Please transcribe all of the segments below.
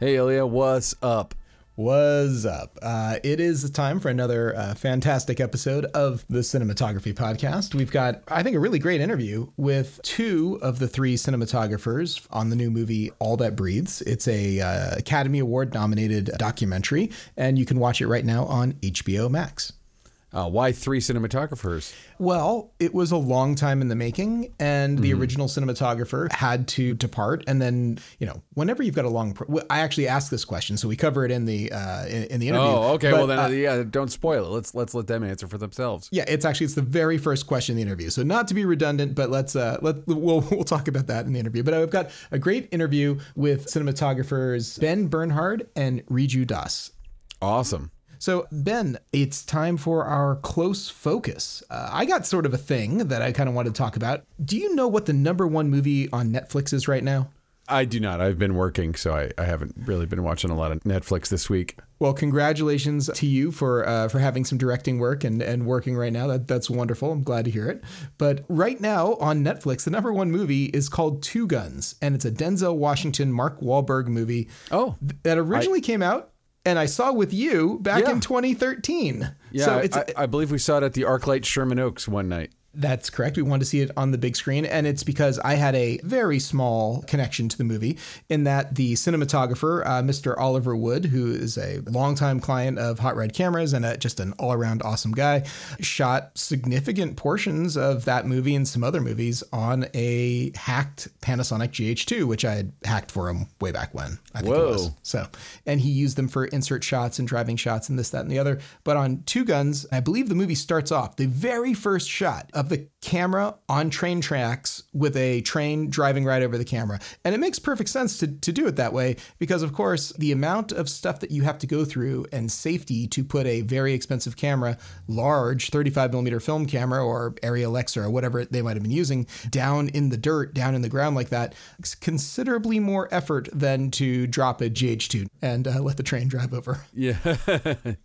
Hey, Ilya, what's up? What's up? Uh, it is time for another uh, fantastic episode of the Cinematography Podcast. We've got, I think, a really great interview with two of the three cinematographers on the new movie All That Breathes. It's a uh, Academy Award nominated documentary, and you can watch it right now on HBO Max. Uh, why three cinematographers? Well, it was a long time in the making, and the original cinematographer had to depart. And then, you know, whenever you've got a long, pro- I actually asked this question, so we cover it in the uh, in, in the interview. Oh, okay. But, well, then, uh, uh, yeah, don't spoil it. Let's let's let them answer for themselves. yeah, it's actually it's the very first question in the interview. So not to be redundant, but let's uh let we'll we'll talk about that in the interview. But I've got a great interview with cinematographers Ben Bernhard and Riju Das. Awesome. So, Ben, it's time for our close focus. Uh, I got sort of a thing that I kind of wanted to talk about. Do you know what the number one movie on Netflix is right now? I do not. I've been working, so I, I haven't really been watching a lot of Netflix this week. Well, congratulations to you for uh, for having some directing work and, and working right now. That that's wonderful. I'm glad to hear it. But right now on Netflix, the number one movie is called Two Guns, and it's a Denzel Washington, Mark Wahlberg movie. Oh. that originally came out, and I saw with you back Yeah. in 2013. Yeah, so it's I, I believe we saw it at the ArcLight Sherman Oaks one night. That's correct. We wanted to see it on the big screen, and it's because I had a very small connection to the movie in that the cinematographer, uh, Mr. Oliver Wood, who is a longtime client of Hot Rod Cameras and a, just an all around awesome guy, shot significant portions of that movie and some other movies on a hacked Panasonic GH2, which I had hacked for him way back when. I think it was. Whoa. So, and he used them for insert shots and driving shots and this, that, and the other. But on Two Guns, I believe the movie starts off the very first shot of the camera on train tracks with a train driving right over the camera. And it makes perfect sense to, to do it that way because, of course, the amount of stuff that you have to go through and safety to put a very expensive camera, large 35 millimeter film camera or ARRI Alexa or whatever they might have been using, down in the dirt, down in the ground like that, it's considerably more effort than to drop a GH2 and uh, let the train drive over, Yeah,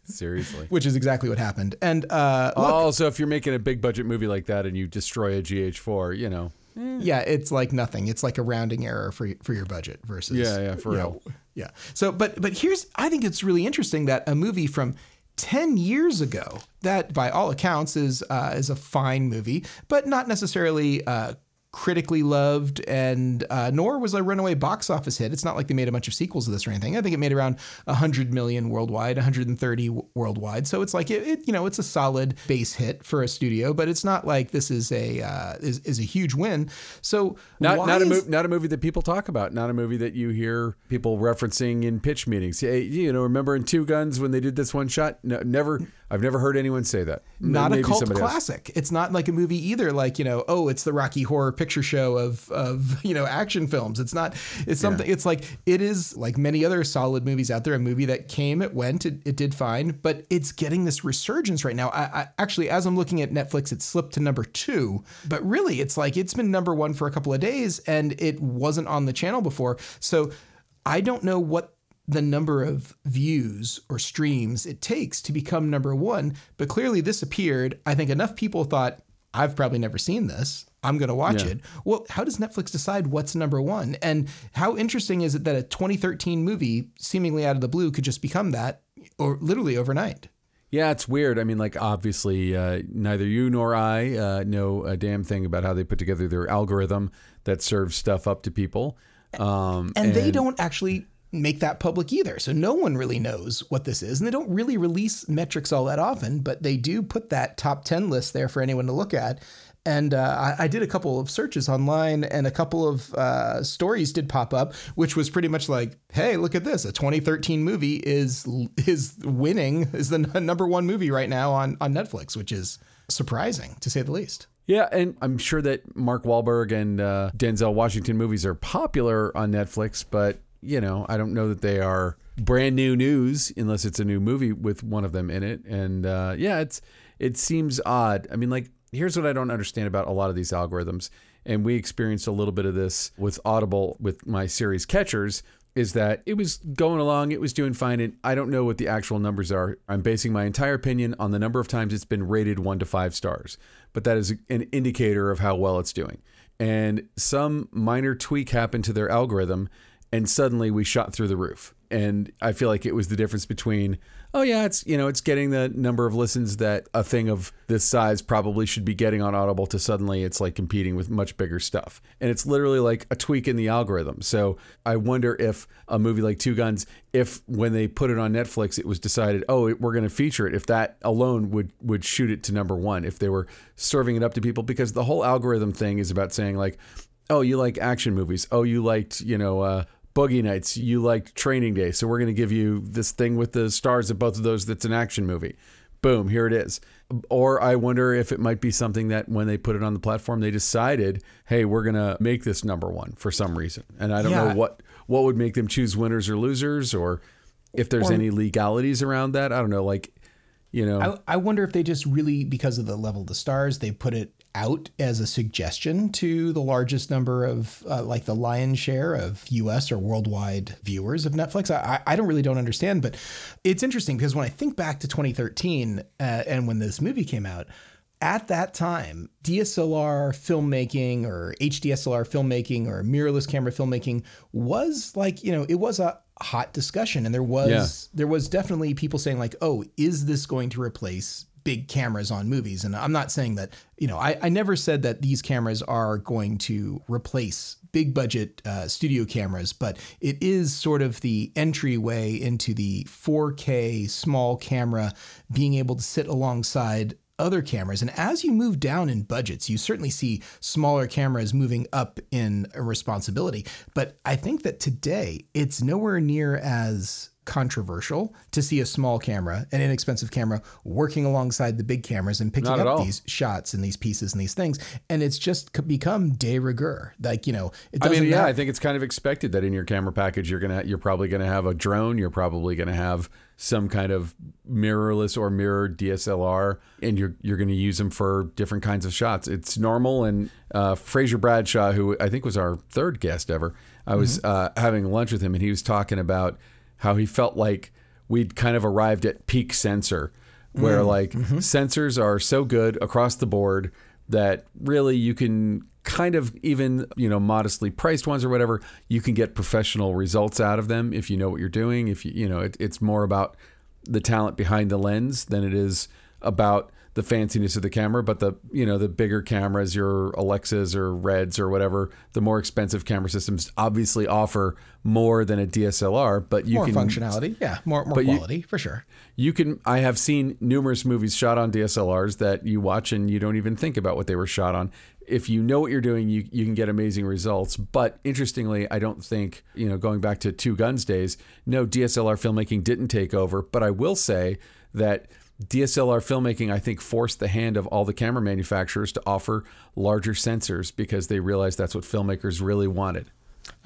seriously. which is exactly what happened. And uh, look, Also, if you're making a big budget movie like that and you destroy a GH4, you know, yeah, it's like nothing. It's like a rounding error for for your budget versus Yeah, yeah, for real. know, yeah. So, but but here's I think it's really interesting that a movie from. 10 years ago that by all accounts is uh, is a fine movie but not necessarily uh, critically loved and uh, nor was a runaway box office hit it's not like they made a bunch of sequels of this or anything i think it made around 100 million worldwide 130 w- worldwide so it's like it, it you know it's a solid base hit for a studio but it's not like this is a uh, is, is a huge win so not not a movie, not a movie that people talk about, not a movie that you hear people referencing in pitch meetings. Hey, you know, remember in Two Guns when they did this one shot? No, never. I've never heard anyone say that. Not a maybe cult somebody else. classic. It's not like a movie either. Like you know, oh, it's the Rocky Horror Picture Show of of you know action films. It's not. It's something. It's like it is like many other solid movies out there. A movie that came, it went, it, it did fine, but it's getting this resurgence right now. I, I actually, as I'm looking at Netflix, it slipped to number two, but really, it's like it's been number one for a couple of days, and it wasn't on the channel before. So I don't know what the number of views or streams it takes to become number one. But clearly, this appeared. I think enough people thought, I've probably never seen this. I'm going to watch Yeah. it. Well, how does Netflix decide what's number one? And how interesting is it that a 2013 movie, seemingly out of the blue, could just become that, or literally overnight? Yeah, it's weird. I mean, like obviously, uh, neither you nor I uh, know a damn thing about how they put together their algorithm that serves stuff up to people. Um, and, they don't actually make that public either. So no one really knows what this is. And they don't really release metrics all that often, but they do put that top 10 list there for anyone to look at. And uh, I, I did a couple of searches online, and a couple of uh, stories did pop up, which was pretty much like, "Hey, look at this! A 2013 movie is is winning is the number one movie right now on on Netflix," which is surprising to say the least. Yeah, and I'm sure that Mark Wahlberg and uh, Denzel Washington movies are popular on Netflix, but you know, I don't know that they are brand new news unless it's a new movie with one of them in it. And uh, yeah, it's it seems odd. I mean, like here's what I don't understand about a lot of these algorithms, and we experienced a little bit of this with Audible with my series Catchers. Is that it was going along, it was doing fine, and I don't know what the actual numbers are. I'm basing my entire opinion on the number of times it's been rated one to five stars, but that is an indicator of how well it's doing. And some minor tweak happened to their algorithm, and suddenly we shot through the roof. And I feel like it was the difference between oh yeah it's you know it's getting the number of listens that a thing of this size probably should be getting on Audible to suddenly it's like competing with much bigger stuff. And it's literally like a tweak in the algorithm. So I wonder if a movie like Two Guns if when they put it on Netflix it was decided oh we're going to feature it if that alone would would shoot it to number 1 if they were serving it up to people. Because the whole algorithm thing is about saying like oh you like action movies. Oh you liked you know uh, Boogie Nights, you liked Training Day, so we're going to give you this thing with the stars of both of those that's an action movie. Boom, here it is. Or I wonder if it might be something that when they put it on the platform, they decided, hey, we're going to make this number one for some reason. And I don't yeah. know what, what would make them choose winners or losers or if there's or, any legalities around that. I don't know. Like, you know, I, I wonder if they just really, because of the level of the stars, they put it out as a suggestion to the largest number of uh, like the lion's share of US or worldwide viewers of Netflix. I, I don't really don't understand, but it's interesting because when I think back to 2013 uh, and when this movie came out, at that time, DSLR filmmaking or HDSLR filmmaking or mirrorless camera filmmaking was like, you know, it was a hot discussion and there was yeah. there was definitely people saying like, "Oh, is this going to replace big cameras on movies. And I'm not saying that, you know, I, I never said that these cameras are going to replace big budget uh, studio cameras, but it is sort of the entryway into the 4K small camera being able to sit alongside other cameras. And as you move down in budgets, you certainly see smaller cameras moving up in responsibility. But I think that today it's nowhere near as controversial to see a small camera, an inexpensive camera, working alongside the big cameras and picking up these shots and these pieces and these things. And it's just become de rigueur. Like you know, it I mean, yeah, matter. I think it's kind of expected that in your camera package, you're gonna, you're probably gonna have a drone. You're probably gonna have some kind of mirrorless or mirrored DSLR, and you're you're going to use them for different kinds of shots. It's normal. And uh, Fraser Bradshaw, who I think was our third guest ever, I was mm-hmm. uh, having lunch with him, and he was talking about how he felt like we'd kind of arrived at peak sensor, where mm. like mm-hmm. sensors are so good across the board that really you can kind of even you know modestly priced ones or whatever you can get professional results out of them if you know what you're doing if you you know it, it's more about the talent behind the lens than it is about the fanciness of the camera, but the you know the bigger cameras, your Alexas or Reds or whatever, the more expensive camera systems obviously offer more than a DSLR, but you more can functionality, yeah, more more quality you, for sure. You can. I have seen numerous movies shot on DSLRs that you watch and you don't even think about what they were shot on. If you know what you're doing, you you can get amazing results. But interestingly, I don't think you know going back to Two Guns days, no DSLR filmmaking didn't take over. But I will say that DSLR filmmaking, I think, forced the hand of all the camera manufacturers to offer larger sensors because they realized that's what filmmakers really wanted.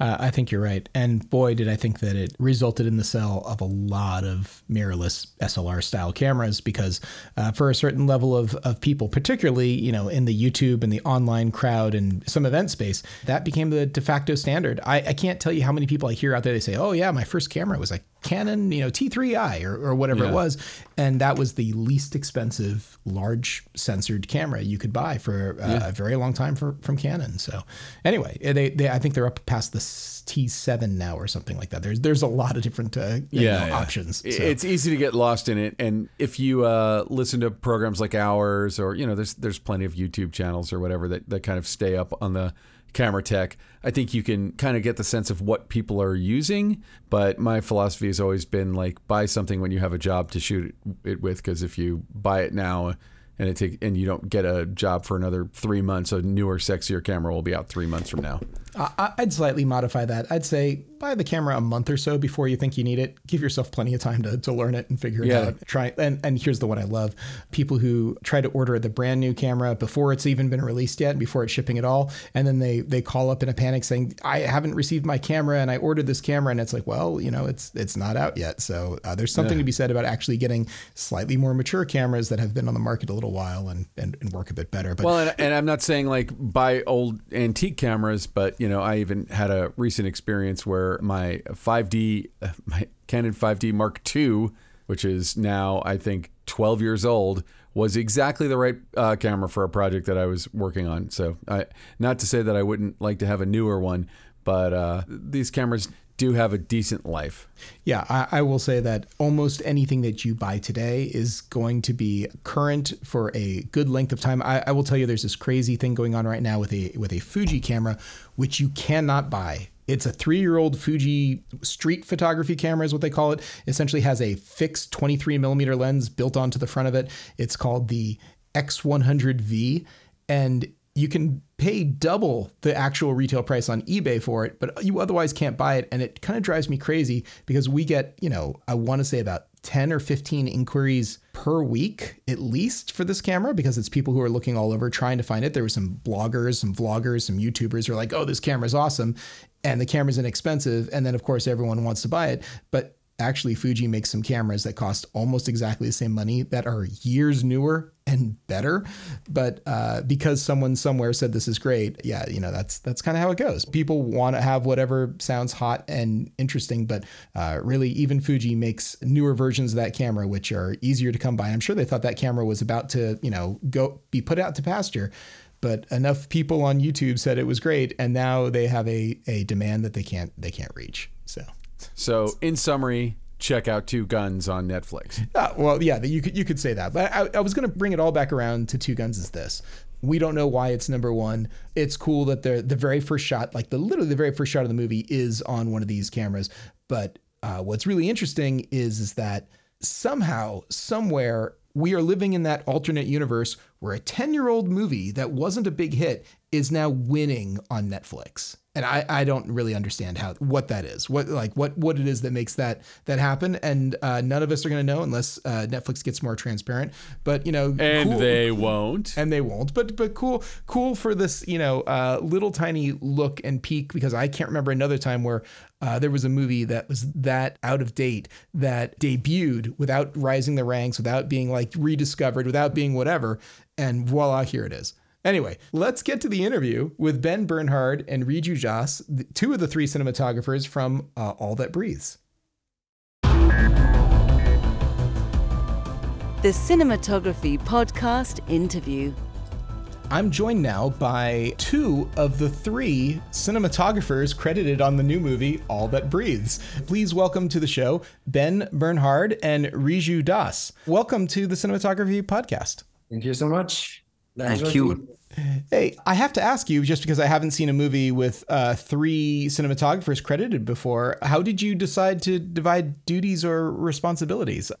Uh, I think you're right. And boy, did I think that it resulted in the sale of a lot of mirrorless SLR style cameras because uh, for a certain level of, of people, particularly, you know, in the YouTube and the online crowd and some event space, that became the de facto standard. I, I can't tell you how many people I hear out there, they say, oh, yeah, my first camera was a Canon, you know, T3i or, or whatever yeah. it was. And that was the least expensive large censored camera you could buy for uh, yeah. a very long time for, from Canon. So anyway, they, they, I think they're up past the T7 now or something like that. There's, there's a lot of different uh, yeah, know, options. So. It's easy to get lost in it. And if you uh, listen to programs like ours or, you know, there's, there's plenty of YouTube channels or whatever that, that kind of stay up on the, camera tech, I think you can kind of get the sense of what people are using. But my philosophy has always been like buy something when you have a job to shoot it with, because if you buy it now and it take and you don't get a job for another three months, a newer, sexier camera will be out three months from now. I'd slightly modify that. I'd say buy the camera a month or so before you think you need it. Give yourself plenty of time to, to learn it and figure it Yeah. out. Try and and here's the one I love: people who try to order the brand new camera before it's even been released yet, before it's shipping at all, and then they they call up in a panic saying, "I haven't received my camera and I ordered this camera," and it's like, well, you know, it's it's not out yet. So uh, there's something to be said about actually getting slightly more mature cameras that have been on the market a little while and and, and work a bit better. But Well, and, and I'm not saying like buy old antique cameras, but you know, I even had a recent experience where my 5D, uh, my Canon 5D Mark II, which is now I think 12 years old, was exactly the right uh, camera for a project that I was working on. So, I, not to say that I wouldn't like to have a newer one, but uh, these cameras do have a decent life. Yeah, I, I will say that almost anything that you buy today is going to be current for a good length of time. I, I will tell you, there's this crazy thing going on right now with a with a Fuji camera, which you cannot buy. It's a three-year-old Fuji street photography camera, is what they call it. Essentially, has a fixed 23 millimeter lens built onto the front of it. It's called the X100V, and you can pay double the actual retail price on eBay for it, but you otherwise can't buy it. And it kind of drives me crazy because we get, you know, I want to say about 10 or 15 inquiries per week, at least for this camera, because it's people who are looking all over trying to find it. There were some bloggers, some vloggers, some YouTubers who are like, oh, this camera's awesome. And the camera's inexpensive. And then, of course, everyone wants to buy it. But actually Fuji makes some cameras that cost almost exactly the same money that are years newer and better. But uh, because someone somewhere said this is great, yeah, you know that's that's kind of how it goes. People want to have whatever sounds hot and interesting, but uh, really, even Fuji makes newer versions of that camera which are easier to come by. I'm sure they thought that camera was about to you know go be put out to pasture. But enough people on YouTube said it was great, and now they have a, a demand that they can't they can't reach. So So, in summary, check out Two Guns on Netflix. Uh, well, yeah, you could you could say that, but I, I was going to bring it all back around to Two Guns. Is this? We don't know why it's number one. It's cool that the the very first shot, like the literally the very first shot of the movie, is on one of these cameras. But uh, what's really interesting is is that somehow, somewhere, we are living in that alternate universe where a ten year old movie that wasn't a big hit is now winning on Netflix. And I, I don't really understand how what that is, what like what what it is that makes that that happen, and uh, none of us are going to know unless uh, Netflix gets more transparent. But you know, And cool- they won't. and they won't. But but cool cool for this you know uh, little tiny look and peek because I can't remember another time where uh, there was a movie that was that out of date that debuted without rising the ranks, without being like rediscovered, without being whatever, and voila, here it is. Anyway, let's get to the interview with Ben Bernhard and Riju Das, the- two of the three cinematographers from uh, All That Breathes. The Cinematography Podcast interview. I'm joined now by two of the three cinematographers credited on the new movie All That Breathes. Please welcome to the show Ben Bernhard and Riju Das. Welcome to the Cinematography Podcast. Thank you so much. Thanks Thank for Hey, I have to ask you, just because I haven't seen a movie with uh, three cinematographers credited before, how did you decide to divide duties or responsibilities?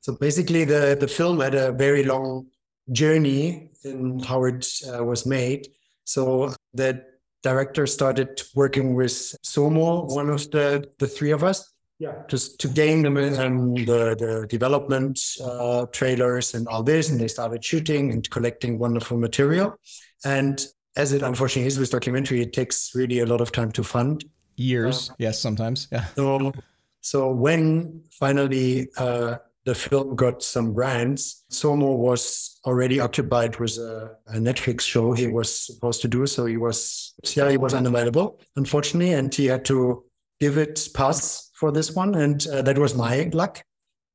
So basically, the the film had a very long journey in how it uh, was made. So the director started working with Somo, one of the the three of us, yeah, just to gain them um, the the development uh, trailers and all this, and they started shooting and collecting wonderful material. And as it unfortunately is with documentary, it takes really a lot of time to fund. Years, yes, sometimes. Yeah. So, so when finally uh, the film got some grants, Somo was already occupied with a, a Netflix show he was supposed to do. So he was, yeah, he was unavailable, unfortunately, and he had to give it pass for this one, and uh, that was my luck.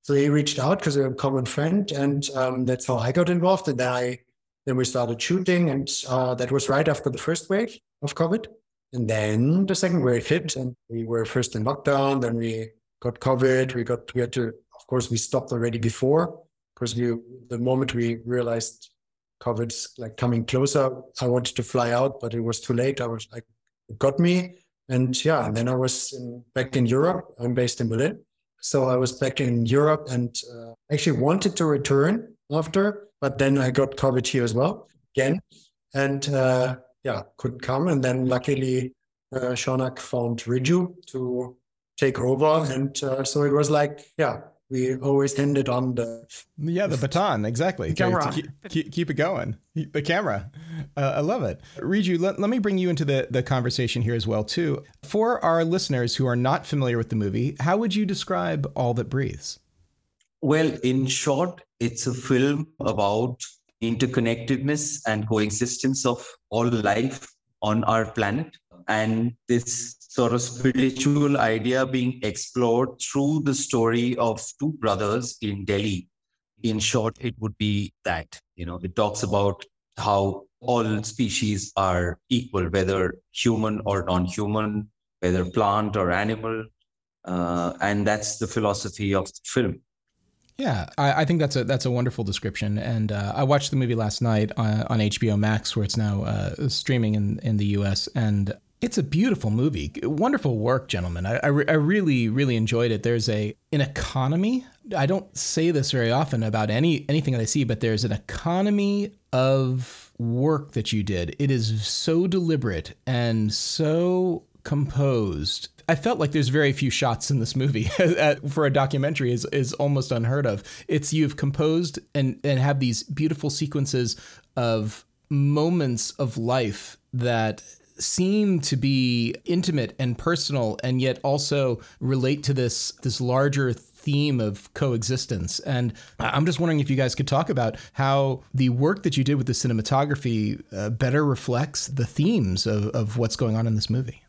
So he reached out because we're a common friend, and um, that's how I got involved. And then I, then we started shooting, and uh, that was right after the first wave of COVID. And then the second wave hit, and we were first in lockdown. Then we got COVID. We got we had to, of course, we stopped already before because we the moment we realized COVID's like coming closer, I wanted to fly out, but it was too late. I was like, it got me, and yeah, and then I was in, back in Europe. I'm based in Berlin, so I was back in Europe and uh, actually wanted to return after, but then I got COVID here as well again, and. Uh, yeah, couldn't come. And then luckily, uh, Shaunak found Riju to take over. And uh, so it was like, yeah, we always handed on the yeah the baton exactly. The camera. Keep, keep, keep, it going. The camera. Uh, i love it. Riju let, let me bring you into the, the conversation here as well too. For our listeners who are not familiar with the movie how would you describe all that breathes? Well in short it's a film about interconnectedness and coexistence of all life on our planet. And this sort of spiritual idea being explored through the story of two brothers in Delhi. In short, it would be that, you know, it talks about how all species are equal, whether human or non human, whether plant or animal. Uh, and that's the philosophy of the film. Yeah, I, I, think that's a that's a wonderful description. And uh, I watched the movie last night on, on HBO Max, where it's now uh, streaming in in the U.S. And it's a beautiful movie. Wonderful work, gentlemen. I, I, I, really, really enjoyed it. There's a an economy. I don't say this very often about any anything that I see, but there's an economy of work that you did. It is so deliberate and so composed. I felt like there's very few shots in this movie for a documentary is is almost unheard of. It's you've composed and and have these beautiful sequences of moments of life that seem to be intimate and personal and yet also relate to this this larger theme of coexistence. And I'm just wondering if you guys could talk about how the work that you did with the cinematography uh, better reflects the themes of, of what's going on in this movie.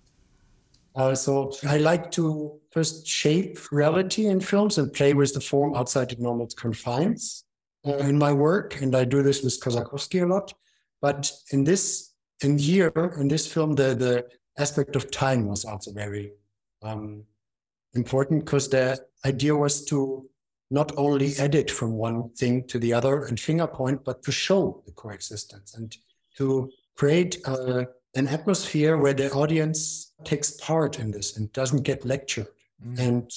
Uh, so I like to first shape reality in films and play with the form outside the normal confines uh, in my work. And I do this with Kossakovsky a lot. But in this in here in this film, the the aspect of time was also very um, important because the idea was to not only edit from one thing to the other and finger point, but to show the coexistence and to create uh, an atmosphere where the audience takes part in this and doesn't get lectured mm. and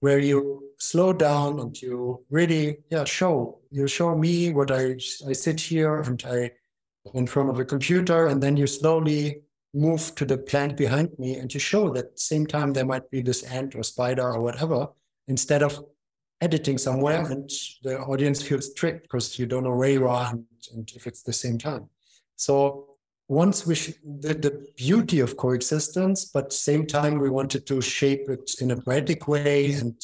where you slow down and you really yeah show you show me what I I sit here and I in front of a computer, and then you slowly move to the plant behind me and you show that same time there might be this ant or spider or whatever, instead of editing somewhere and the audience feels tricked because you don't know where you are and, and if it's the same time. So once we sh- the, the beauty of coexistence, but same time we wanted to shape it in a poetic way and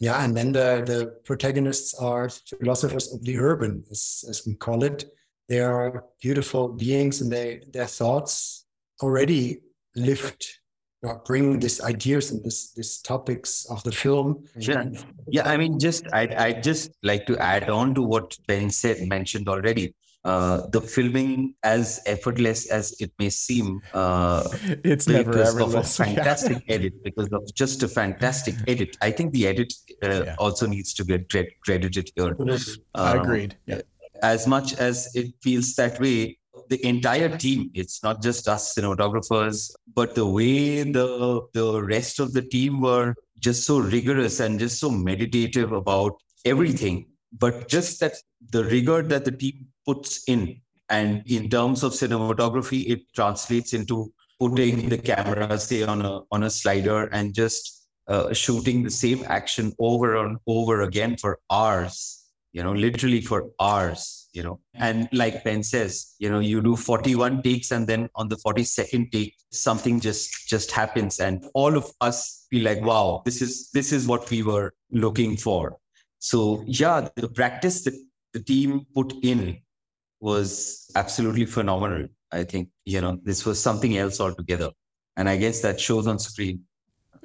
yeah, and then the, the protagonists are philosophers of the urban, as, as we call it, they are beautiful beings and they their thoughts already lift or bring these ideas and this these topics of the film. Sure. Yeah, I mean just I I just like to add on to what Ben said mentioned already. Uh, the filming, as effortless as it may seem, uh, it's never effortless. Of a fantastic yeah. edit because of just a fantastic edit. I think the edit uh, yeah. also needs to get credited here. Um, agreed. Yeah as much as it feels that way, the entire team, it's not just us cinematographers, but the way the the rest of the team were just so rigorous and just so meditative about everything. But just that the rigor that the team puts in, and in terms of cinematography, it translates into putting the camera, say, on a on a slider and just uh, shooting the same action over and over again for hours you know, literally for hours, you know. And like Ben says, you know, you do 41 takes and then on the 42nd take, something just just happens. And all of us feel like, wow, this is this is what we were looking for. So yeah, the practice that the team put in was absolutely phenomenal. I think, you know, this was something else altogether. And I guess that shows on screen.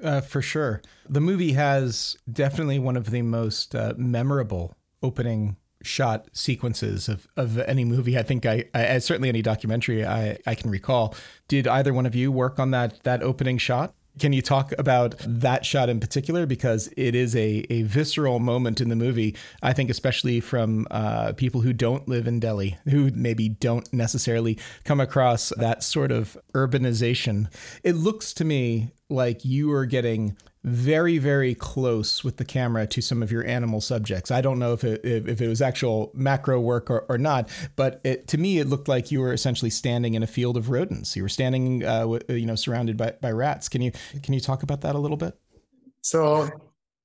Uh, for sure. The movie has definitely one of the most uh, memorable opening shot sequences of, of any movie. I think I, I certainly any documentary I, I can recall. Did either one of you work on that that opening shot? Can you talk about that shot in particular? Because it is a, a visceral moment in the movie. I think, especially from uh, people who don't live in Delhi, who maybe don't necessarily come across that sort of urbanization. It looks to me like you are getting very very close with the camera to some of your animal subjects. I don't know if it if, it was actual macro work or, or not but it, to me it looked like you were essentially standing in a field of rodents. You were standing uh, you know surrounded by, by rats. Can you can you talk about that a little bit? So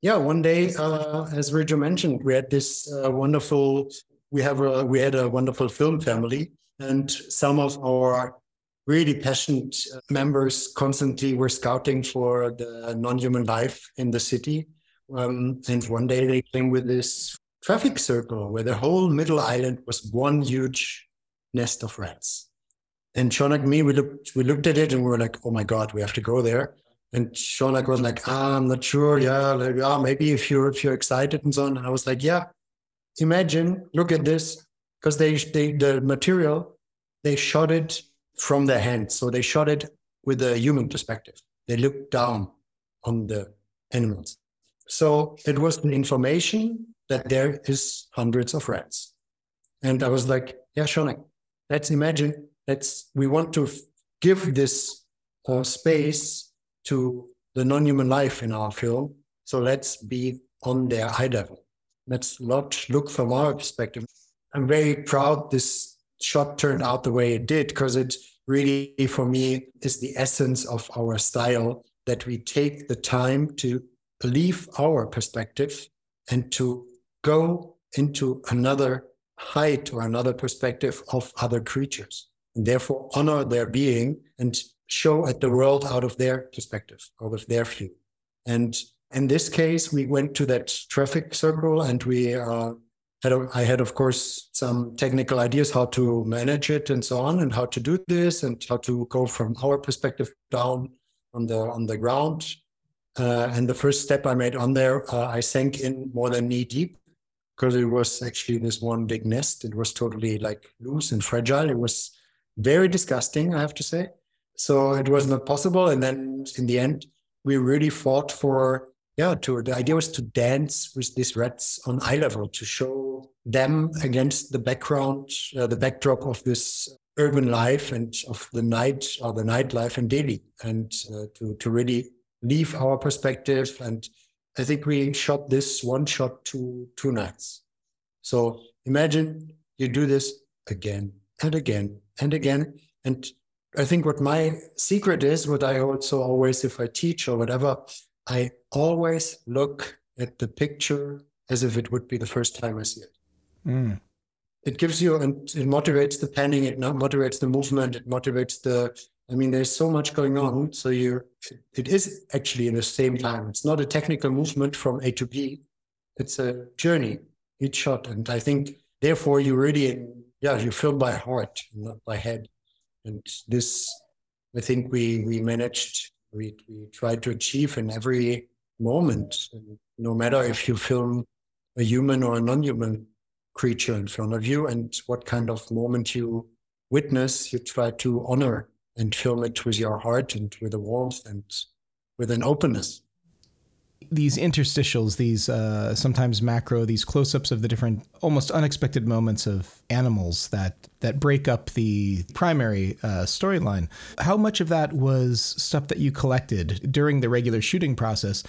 yeah one day uh, as Riju mentioned we had this uh, wonderful we have a we had a wonderful film family and some of our really passionate members constantly were scouting for the non-human life in the city. Um, and one day they came with this traffic circle where the whole middle island was one huge nest of rats. And Shaunak and me, we looked, we looked at it and we were like, oh my God, we have to go there. And Shaunak was like, ah, I'm not sure. Yeah, like, yeah, maybe if you're if you're excited and so on. And I was like, yeah, imagine, look at this, because they, they the material, they shot it from their hands. So they shot it with a human perspective. They looked down on the animals. So it was the information that there is hundreds of rats. And I was like, yeah, Shaunak, let's imagine, let's, we want to give this uh, space to the non-human life in our film. So let's be on their eye level. Let's not look from our perspective. I'm very proud this shot turned out the way it did because it really, for me, is the essence of our style that we take the time to leave our perspective and to go into another height or another perspective of other creatures and therefore honor their being and show at the world out of their perspective, out of their view. And in this case, we went to that traffic circle and we uh, had I had, of course, some technical ideas how to manage it and so on, and how to do this, and how to go from our perspective down on the on the ground. Uh, and the first step I made on there, uh, I sank in more than knee deep because it was actually this one big nest. It was totally like loose and fragile. It was very disgusting, I have to say. So it was not possible. And then in the end, we really fought for yeah, to the idea was to dance with these rats on eye level to show them against the background, uh, the backdrop of this urban life and of the night or the nightlife in Delhi, and uh, to to really leave our perspective. And I think we shot this one shot two two nights. So imagine you do this again and again and again, and I think what my secret is, what I also always, if I teach or whatever, I always look at the picture as if it would be the first time I see it. Mm. It gives you and it motivates the panning, it motivates the movement, it motivates the. I mean, there's so much going on. So you're, it is actually in the same time. It's not a technical movement from A to B. It's a journey, each shot. And I think, therefore, you really, yeah, you film by heart, not by head. And this, I think we we managed we, we try to achieve in every moment, no matter if you film a human or a non-human creature in front of you and what kind of moment you witness, you try to honor and film it with your heart and with a warmth and with an openness these interstitials, these uh, sometimes macro, these close-ups of the different, almost unexpected moments of animals that that break up the primary uh, storyline. How much of that was stuff that you collected during the regular shooting process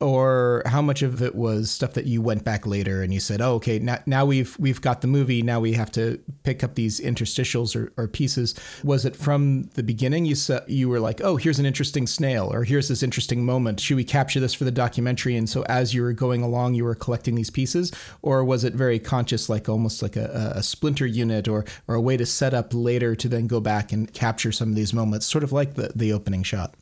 or how much of it was stuff that you went back later and you said, "Oh, okay, now, now we've we've got the movie. Now we have to pick up these interstitials or, or pieces." Was it from the beginning? You said you were like, "Oh, here's an interesting snail," or "Here's this interesting moment. Should we capture this for the documentary?" And so, as you were going along, you were collecting these pieces, or was it very conscious, like almost like a, a splinter unit, or or a way to set up later to then go back and capture some of these moments, sort of like the the opening shot?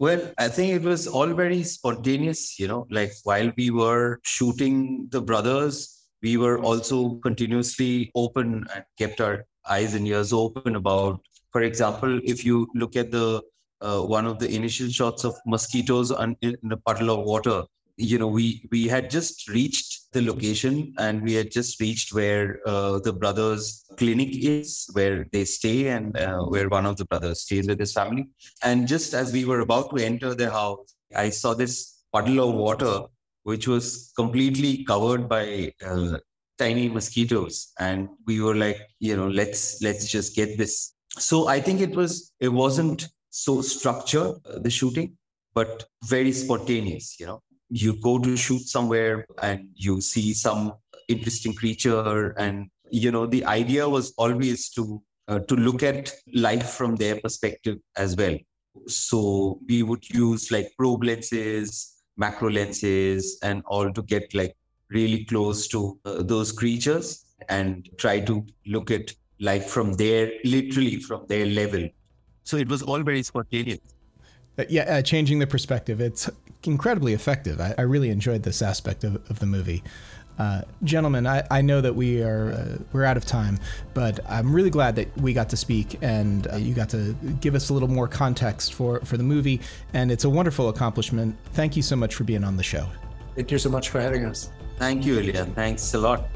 Well, I think it was all very spontaneous, you know, like while we were shooting the brothers, we were also continuously open and kept our eyes and ears open about, for example, if you look at the uh, one of the initial shots of mosquitoes in a puddle of water, you know we we had just reached the location and we had just reached where uh, the brothers clinic is where they stay and uh, where one of the brothers stays with his family. And just as we were about to enter the house i saw this puddle of water which was completely covered by uh, tiny mosquitoes. And we were like you know let's let's just get this. So i think it was it wasn't so structured uh, the shooting but very spontaneous. You know, you go to shoot somewhere and you see some interesting creature, and you know, the idea was always to uh, to look at life from their perspective as well. So we would use like probe lenses, macro lenses, and all to get like really close to uh, those creatures and try to look at life from their literally from their level. So it was all very spontaneous. Uh, yeah, uh, changing the perspective. It's incredibly effective. I, I really enjoyed this aspect of, of the movie. Uh, gentlemen, I, I, know that we are uh, we're out of time, but I'm really glad that we got to speak and uh, you got to give us a little more context for for the movie, and it's a wonderful accomplishment. Thank you so much for being on the show. Thank you so much for having us. Thank you, Ilya. Thanks a lot.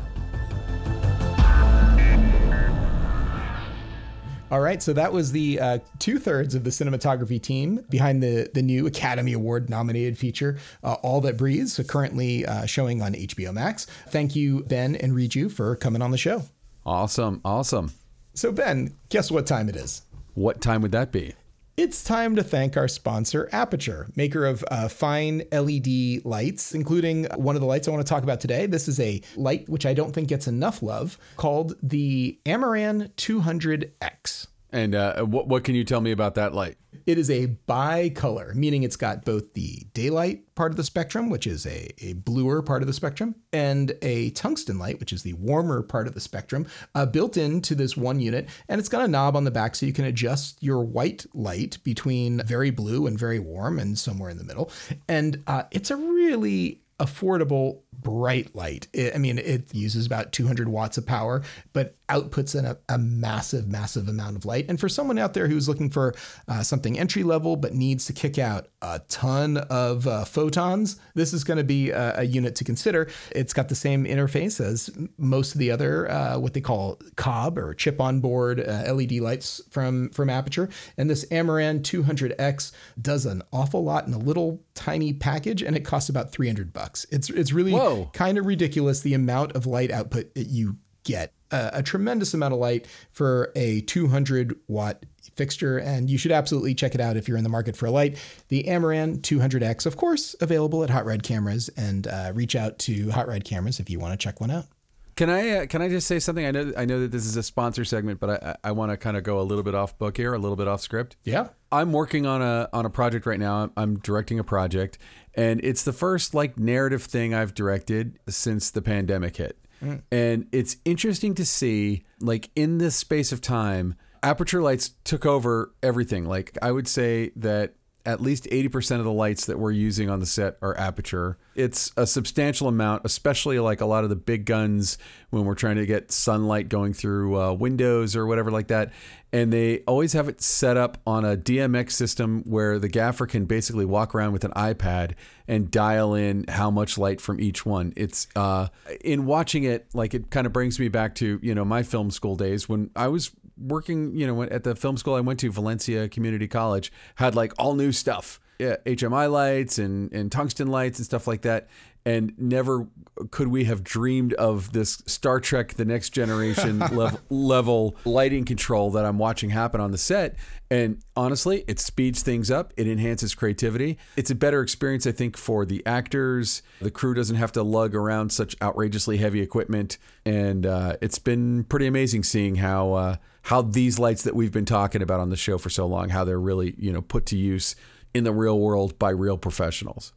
All right, so that was the uh, two thirds of the cinematography team behind the the new Academy Award nominated feature, uh, All That Breathes, so currently uh, showing on HBO Max. Thank you, Ben and Riju, for coming on the show. Awesome, awesome. So, Ben, guess what time it is? What time would that be? It's time to thank our sponsor, Aputure, maker of uh, fine LED lights, including one of the lights I want to talk about today. This is a light which I don't think gets enough love called the Amaran 200X. And uh, what, what can you tell me about that light? It is a bicolor, meaning it's got both the daylight part of the spectrum, which is a, a bluer part of the spectrum, and a tungsten light, which is the warmer part of the spectrum, uh, built into this one unit. And it's got a knob on the back so you can adjust your white light between very blue and very warm and somewhere in the middle. And uh, it's a really affordable bright light. It, I mean, it uses about 200 watts of power, but outputs in a, a, massive, massive amount of light. And for someone out there who's looking for uh, something entry level but needs to kick out a ton of uh, photons, this is going to be a, a, unit to consider. It's got the same interface as most of the other uh, what they call COB or chip on board uh, LED lights from from Aputure. And this Amaran 200X does an awful lot in a little tiny package, and it costs about 300 bucks. It's it's really kind of ridiculous the amount of light output that you get a, a tremendous amount of light for a 200 watt fixture, and you should absolutely check it out if you're in the market for a light. The Amaran 200X, of course, available at Hot Rod Cameras, and uh, reach out to Hot Rod Cameras if you want to check one out. Can I uh, can I just say something? I know I know that this is a sponsor segment, but I I want to kind of go a little bit off book here, a little bit off script. Yeah, I'm working on a on a project right now. I'm, I'm directing a project, and it's the first like narrative thing I've directed since the pandemic hit. Mm. And it's interesting to see, like, in this space of time, Aputure lights took over everything. Like, I would say that at least 80% of the lights that we're using on the set are Aputure. It's a substantial amount, especially like a lot of the big guns when we're trying to get sunlight going through uh, windows or whatever like that. And they always have it set up on a DMX system where the gaffer can basically walk around with an iPad and dial in how much light from each one. It's uh, in watching it, like it kind of brings me back to, you know, my film school days when I was working, you know, at the film school I went to, Valencia Community College, had like all new stuff. Yeah, HMI lights and, and tungsten lights and stuff like that and never could we have dreamed of this Star Trek: The Next Generation level, level lighting control that I'm watching happen on the set. And honestly, it speeds things up. It enhances creativity. It's a better experience, I think, for the actors. The crew doesn't have to lug around such outrageously heavy equipment, and uh, it's been pretty amazing seeing how uh, how these lights that we've been talking about on the show for so long, how they're really you know put to use in the real world by real professionals.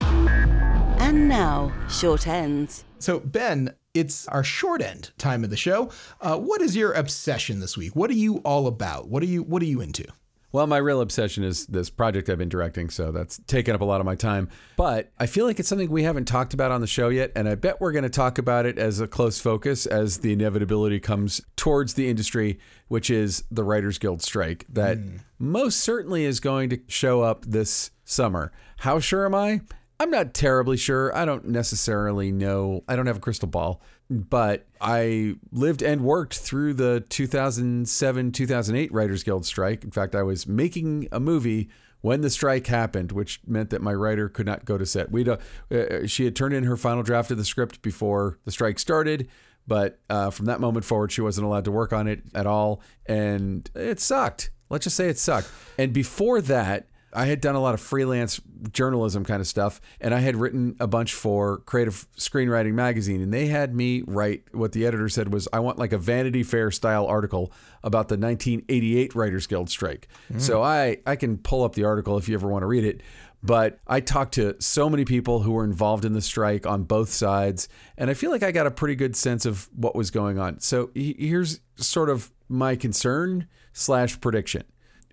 And now, short ends. So, Ben, it's our short end time of the show. Uh, what is your obsession this week? What are you all about? What are you What are you into? Well, my real obsession is this project I've been directing, so that's taken up a lot of my time. But I feel like it's something we haven't talked about on the show yet, and I bet we're going to talk about it as a close focus as the inevitability comes towards the industry, which is the Writers Guild strike that mm. most certainly is going to show up this summer. How sure am I? I'm not terribly sure. I don't necessarily know. I don't have a crystal ball, but I lived and worked through the 2007 2008 Writers Guild strike. In fact, I was making a movie when the strike happened, which meant that my writer could not go to set. We uh, uh, she had turned in her final draft of the script before the strike started, but uh, from that moment forward, she wasn't allowed to work on it at all, and it sucked. Let's just say it sucked. And before that, I had done a lot of freelance journalism kind of stuff, and I had written a bunch for Creative Screenwriting Magazine, and they had me write what the editor said was, I want like a Vanity Fair style article about the 1988 Writers Guild strike. Mm. So I, I can pull up the article if you ever want to read it. But I talked to so many people who were involved in the strike on both sides, and I feel like I got a pretty good sense of what was going on. So here's sort of my concern slash prediction.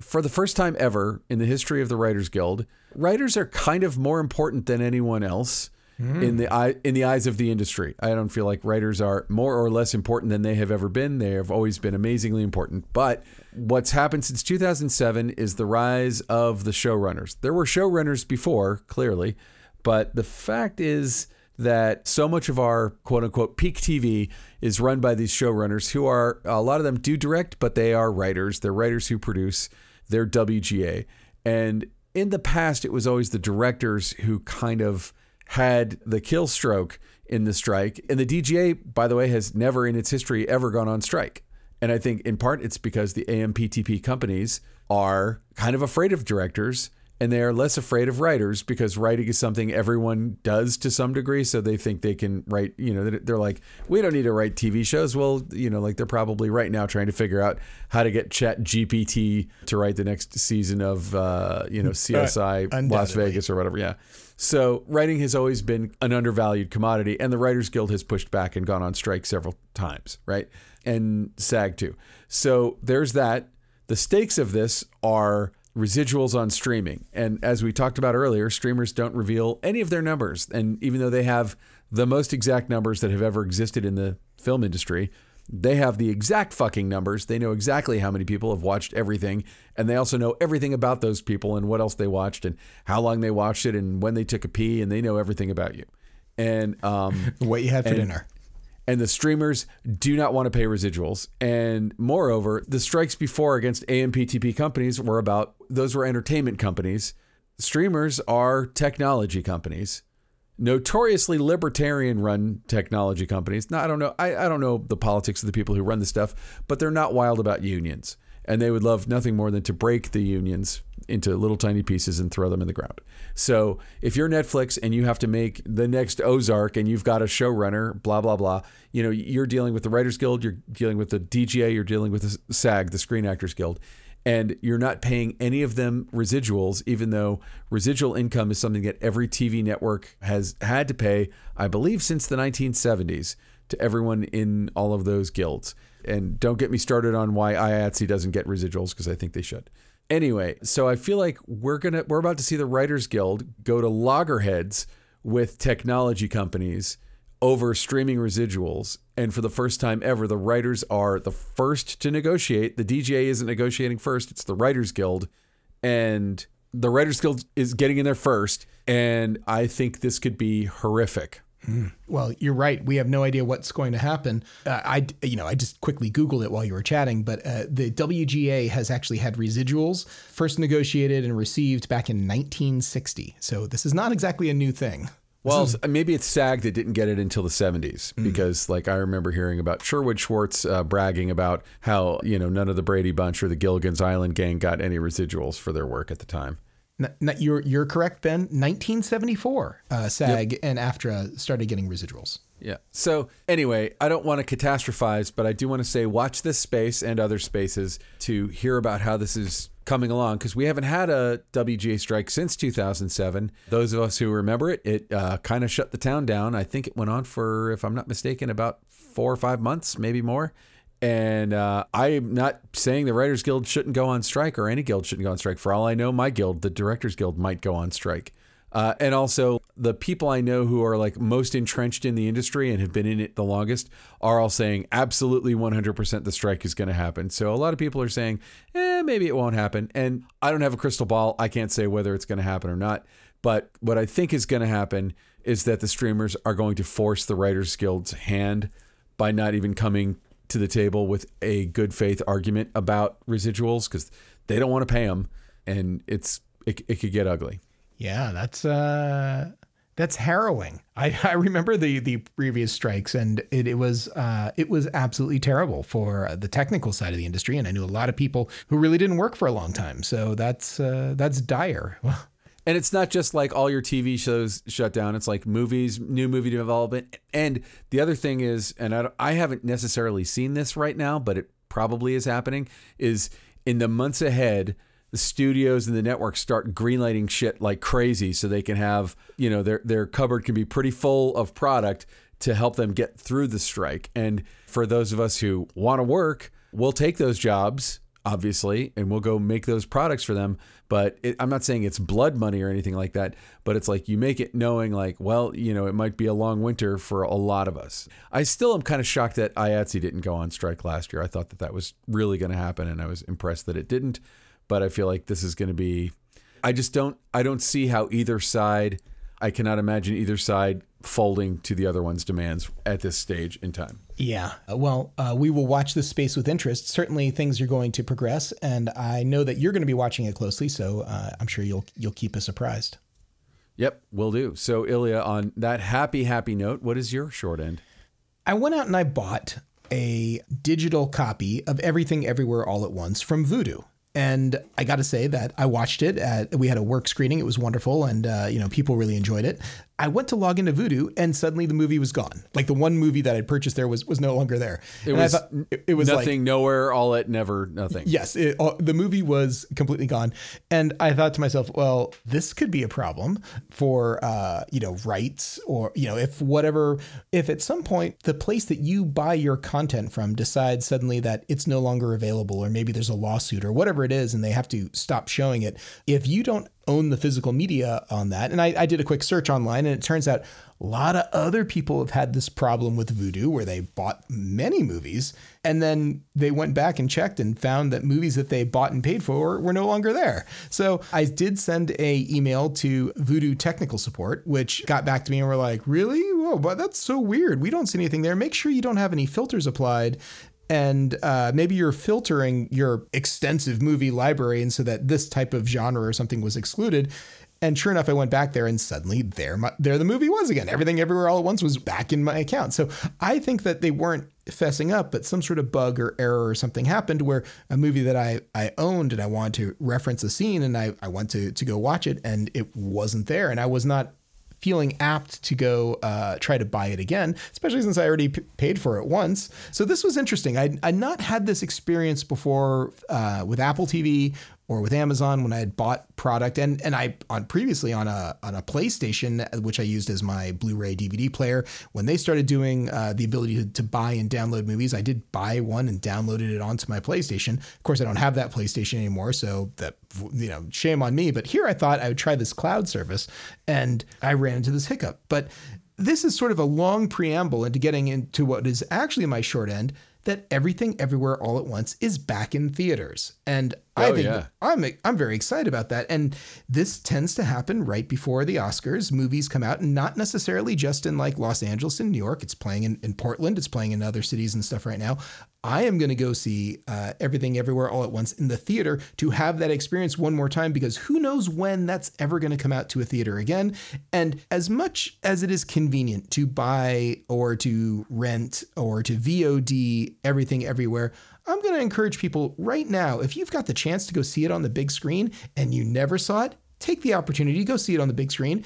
For the first time ever in the history of the Writers Guild, writers are kind of more important than anyone else mm. in the eye in the eyes of the industry. I don't feel like writers are more or less important than they have ever been. They have always been amazingly important. But what's happened since 2007 is the rise of the showrunners. There were showrunners before, clearly, but the fact is that so much of our quote unquote peak TV is run by these showrunners who are a lot of them do direct, but they are writers. They're writers who produce. They're WGA. And in the past, it was always the directors who kind of had the kill stroke in the strike. And the DGA, by the way, has never in its history ever gone on strike. And I think in part it's because the AMPTP companies are kind of afraid of directors and they are less afraid of writers because writing is something everyone does to some degree. So they think they can write, you know, they're like, we don't need to write TV shows. Well, you know, like they're probably right now trying to figure out how to get Chat GPT to write the next season of, uh, you know, CSI uh, Las Vegas or whatever. Yeah. So writing has always been an undervalued commodity, and the Writers Guild has pushed back and gone on strike several times, right? And SAG too. So there's that. The stakes of this are residuals on streaming. And as we talked about earlier, streamers don't reveal any of their numbers. And even though they have the most exact numbers that have ever existed in the film industry, they have the exact fucking numbers. They know exactly how many people have watched everything. And they also know everything about those people and what else they watched and how long they watched it and when they took a pee. And they know everything about you. And um, what you had for dinner and the streamers do not want to pay residuals. And moreover, the strikes before against AMPTP companies were about those were entertainment companies. Streamers are technology companies, notoriously libertarian run technology companies. Now, I don't know. I, I don't know the politics of the people who run the stuff, but they're not wild about unions. And they would love nothing more than to break the unions into little tiny pieces and throw them in the ground. So if you're Netflix and you have to make the next Ozark and you've got a showrunner, blah blah blah, you know you're dealing with the Writers Guild, you're dealing with the DGA, you're dealing with the SAG, the Screen Actors Guild, and you're not paying any of them residuals, even though residual income is something that every TV network has had to pay, I believe, since the 1970s to everyone in all of those guilds. And don't get me started on why IATSE doesn't get residuals because I think they should. Anyway, so I feel like we're gonna we're about to see the Writers Guild go to loggerheads with technology companies over streaming residuals. And for the first time ever, the writers are the first to negotiate. The DGA isn't negotiating first, it's the Writers Guild. And the Writers Guild is getting in there first. And I think this could be horrific. Mm. Well, you're right. We have no idea what's going to happen. Uh, I, you know, I just quickly Googled it while you were chatting, but uh, the WGA has actually had residuals first negotiated and received back in 1960. So this is not exactly a new thing. Well, is, maybe it's SAG that didn't get it until the 70s mm. because, like, I remember hearing about Sherwood Schwartz uh, bragging about how, you know, none of the Brady Bunch or the Gilligan's Island gang got any residuals for their work at the time you're you're correct, Ben. 1974, uh, SAG yep. and AFTRA started getting residuals. Yeah. So anyway, I don't want to catastrophize, but I do want to say watch this space and other spaces to hear about how this is coming along because we haven't had a WGA strike since 2007. Those of us who remember it, it uh, kind of shut the town down. I think it went on for, if I'm not mistaken, about four or five months, maybe more. And uh, I'm not saying the Writers Guild shouldn't go on strike or any guild shouldn't go on strike. For all I know, my guild, the Directors Guild, might go on strike. Uh, and also, the people I know who are like most entrenched in the industry and have been in it the longest are all saying absolutely 100% the strike is going to happen. So a lot of people are saying, eh, maybe it won't happen. And I don't have a crystal ball. I can't say whether it's going to happen or not. But what I think is going to happen is that the streamers are going to force the Writers Guild's hand by not even coming to the table with a good faith argument about residuals because they don't want to pay them, and it's it, it could get ugly. Yeah, that's uh, That's harrowing. I, I remember the the previous strikes, and it, it was uh, it was absolutely terrible for the technical side of the industry. And I knew a lot of people who really didn't work for a long time. So that's uh, that's dire. And it's not just like all your TV shows shut down. It's like movies, new movie development. And the other thing is, and I, I haven't necessarily seen this right now, but it probably is happening, is in the months ahead, the studios and the networks start greenlighting shit like crazy so they can have, you know, their their cupboard can be pretty full of product to help them get through the strike. And for those of us who want to work, we'll take those jobs, obviously, and we'll go make those products for them. But it, I'm not saying it's blood money or anything like that, but it's like you make it knowing, like, well, you know, it might be a long winter for a lot of us. I still am kind of shocked that IATSE didn't go on strike last year. I thought that that was really going to happen, and I was impressed that it didn't but I feel like this is going to be. I just don't. I don't see how either side. I cannot imagine either side folding to the other one's demands at this stage in time. Yeah. Well, uh, we will watch this space with interest. Certainly, things are going to progress, and I know that you're going to be watching it closely. So uh, I'm sure you'll you'll keep us surprised. Yep, will do. So Ilya, on that happy happy note, what is your short end? I went out and I bought a digital copy of Everything Everywhere All at Once from Vudu. And I got to say that I watched it. At, we had a work screening. It was wonderful, and uh, you know people really enjoyed it. I went to log into Vudu, and suddenly the movie was gone. Like the one movie that I'd purchased there was was no longer there. It and was it, it, was nothing, like, nowhere, all at never, nothing. Yes, it, the movie was completely gone, and I thought to myself, well, this could be a problem for uh, you know rights, or you know if whatever, if at some point the place that you buy your content from decides suddenly that it's no longer available, or maybe there's a lawsuit or whatever it is, and they have to stop showing it. If you don't own the physical media on that. And I, I, did a quick search online, and it turns out a lot of other people have had this problem with Vudu where they bought many movies and then they went back and checked and found that movies that they bought and paid for were no longer there. So I did send a email to Vudu technical support, which got back to me and were like, really? Whoa, but that's so weird. We don't see anything there. Make sure you don't have any filters applied and uh, maybe you're filtering your extensive movie library and so that this type of genre or something was excluded and sure enough, I went back there and suddenly there, my, there the movie was again. Everything everywhere all at once was back in my account. So I think that they weren't fessing up, but some sort of bug or error or something happened where a movie that I, I owned and I wanted to reference a scene and I, I went to, to go watch it and it wasn't there. And I was not feeling apt to go uh, try to buy it again, especially since I already p- paid for it once. So this was interesting. I'd, I'd not had this experience before uh, with Apple TV or with Amazon when I had bought product. And and I on previously on a on a PlayStation which I used as my Blu-ray DVD player when they started doing uh, the ability to, to, buy and download movies I did buy one and downloaded it onto my PlayStation. Of course I don't have that PlayStation anymore so that you know shame on me. But here I thought I would try this cloud service and I ran into this hiccup. But this is sort of a long preamble into getting into what is actually my short end that everything everywhere all at once is back in theaters. And I oh, think yeah. I'm I'm very excited about that. And this tends to happen right before the Oscars. Movies come out, and not necessarily just in like Los Angeles and New York. It's playing in, in Portland. It's playing in other cities and stuff right now. I am going to go see uh, Everything Everywhere All at Once in the theater to have that experience one more time because who knows when that's ever going to come out to a theater again. And as much as it is convenient to buy or to rent or to VOD Everything Everywhere, I'm going to encourage people right now if you've got the chance to go see it on the big screen and you never saw it, take the opportunity, to go see it on the big screen.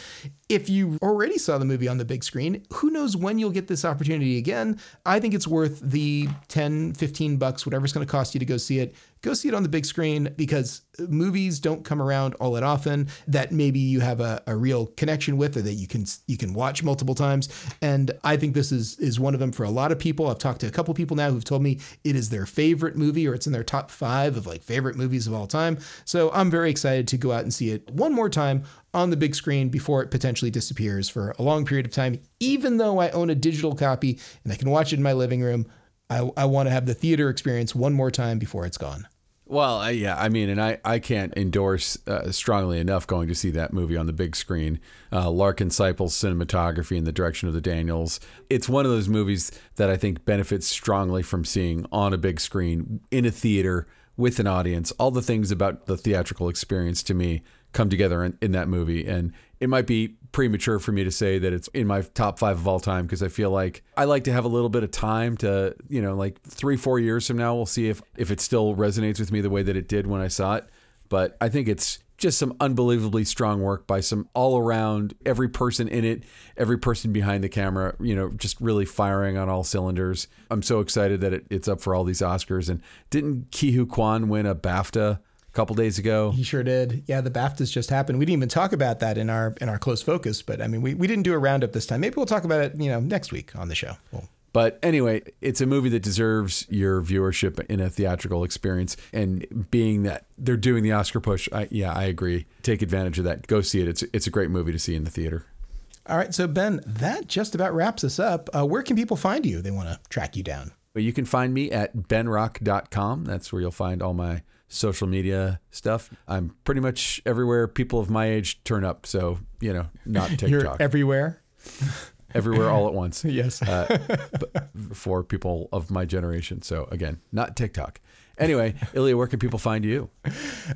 If you already saw the movie on the big screen, who knows when you'll get this opportunity again? I think it's worth the 10, 15 bucks, whatever it's going to cost you to go see it. Go see it on the big screen because movies don't come around all that often that maybe you have a, a real connection with or that you can you can watch multiple times. And I think this is is one of them for a lot of people. I've talked to a couple people now who've told me it is their favorite movie or it's in their top five of like favorite movies of all time. So I'm very excited to go out and see it one more time on the big screen before it potentially disappears for a long period of time. Even though I own a digital copy and I can watch it in my living room, I, I want to have the theater experience one more time before it's gone. Well, I, yeah, I mean, and I, I can't endorse uh, strongly enough going to see that movie on the big screen. Uh, Larkin Seiple's cinematography in the direction of the Daniels. It's one of those movies that I think benefits strongly from seeing on a big screen in a theater with an audience. All the things about the theatrical experience to me come together in, in that movie. And it might be premature for me to say that it's in my top five of all time because I feel like I like to have a little bit of time to, you know, like three, four years from now, we'll see if, if it still resonates with me the way that it did when I saw it. But I think it's just some unbelievably strong work by some all around every person in it, every person behind the camera, you know, just really firing on all cylinders. I'm so excited that it, it's up for all these Oscars. And didn't Ke Huy Quan win a BAFTA? Couple days ago. He sure did. Yeah, the BAFTAs just happened. We didn't even talk about that in our in our close focus, but I mean, we, we didn't do a roundup this time. Maybe we'll talk about it, you know, next week on the show. We'll but anyway, it's a movie that deserves your viewership in a theatrical experience. And being that they're doing the Oscar push, I, yeah, I agree. Take advantage of that. Go see it. It's it's a great movie to see in the theater. All right, so Ben, that just about wraps us up. Uh, where can people find you? They want to track you down. Well, you can find me at benrock.com. That's where you'll find all my social media stuff. I'm pretty much everywhere people of my age turn up. So, you know, not TikTok. You're everywhere. everywhere all at once. yes. uh, for people of my generation. So again, not TikTok. Anyway, Ilya, where can people find you?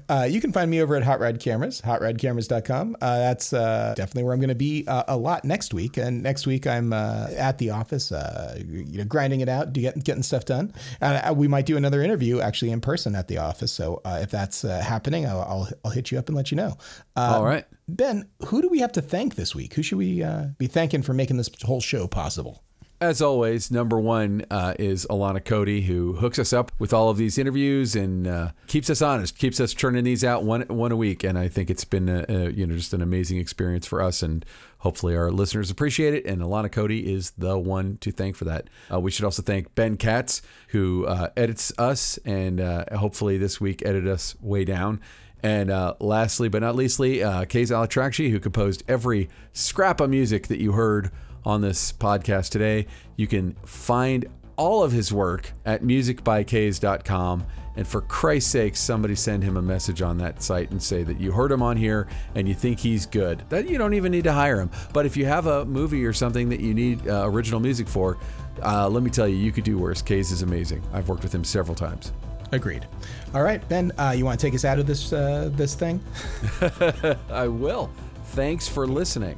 Uh, you can find me over at Hot Rod Cameras, hotrodcameras.com. Uh, that's uh, definitely where I'm going to be uh, a lot next week. And next week I'm uh, at the office, uh, you know, grinding it out, get, getting stuff done. And we might do another interview actually in person at the office. So if that's happening, I'll, I'll, I'll, hit you up and let you know. All right. Ben, who do we have to thank this week? Who should we be thanking for making this whole show possible? As always, number one uh, is Alana Cody, who hooks us up with all of these interviews and uh, keeps us honest, keeps us churning these out one one a week. And I think it's been a, a, you know just an amazing experience for us, and hopefully our listeners appreciate it. And Alana Cody is the one to thank for that. Uh, we should also thank Ben Katz, who uh, edits us, and uh, hopefully this week edited us way down. And uh, lastly, but not leastly, uh, Kays who composed every scrap of music that you heard on this podcast today. You can find all of his work at musicbykays.com. And for Christ's sake, somebody send him a message on that site and say that you heard him on here and you think he's good. That you don't even need to hire him. But if you have a movie or something that you need uh, original music for, uh, let me tell you, you could do worse. Kays is amazing. I've worked with him several times. Agreed. All right, Ben, uh, you want to take us out of this uh, this thing? I will. Thanks for listening.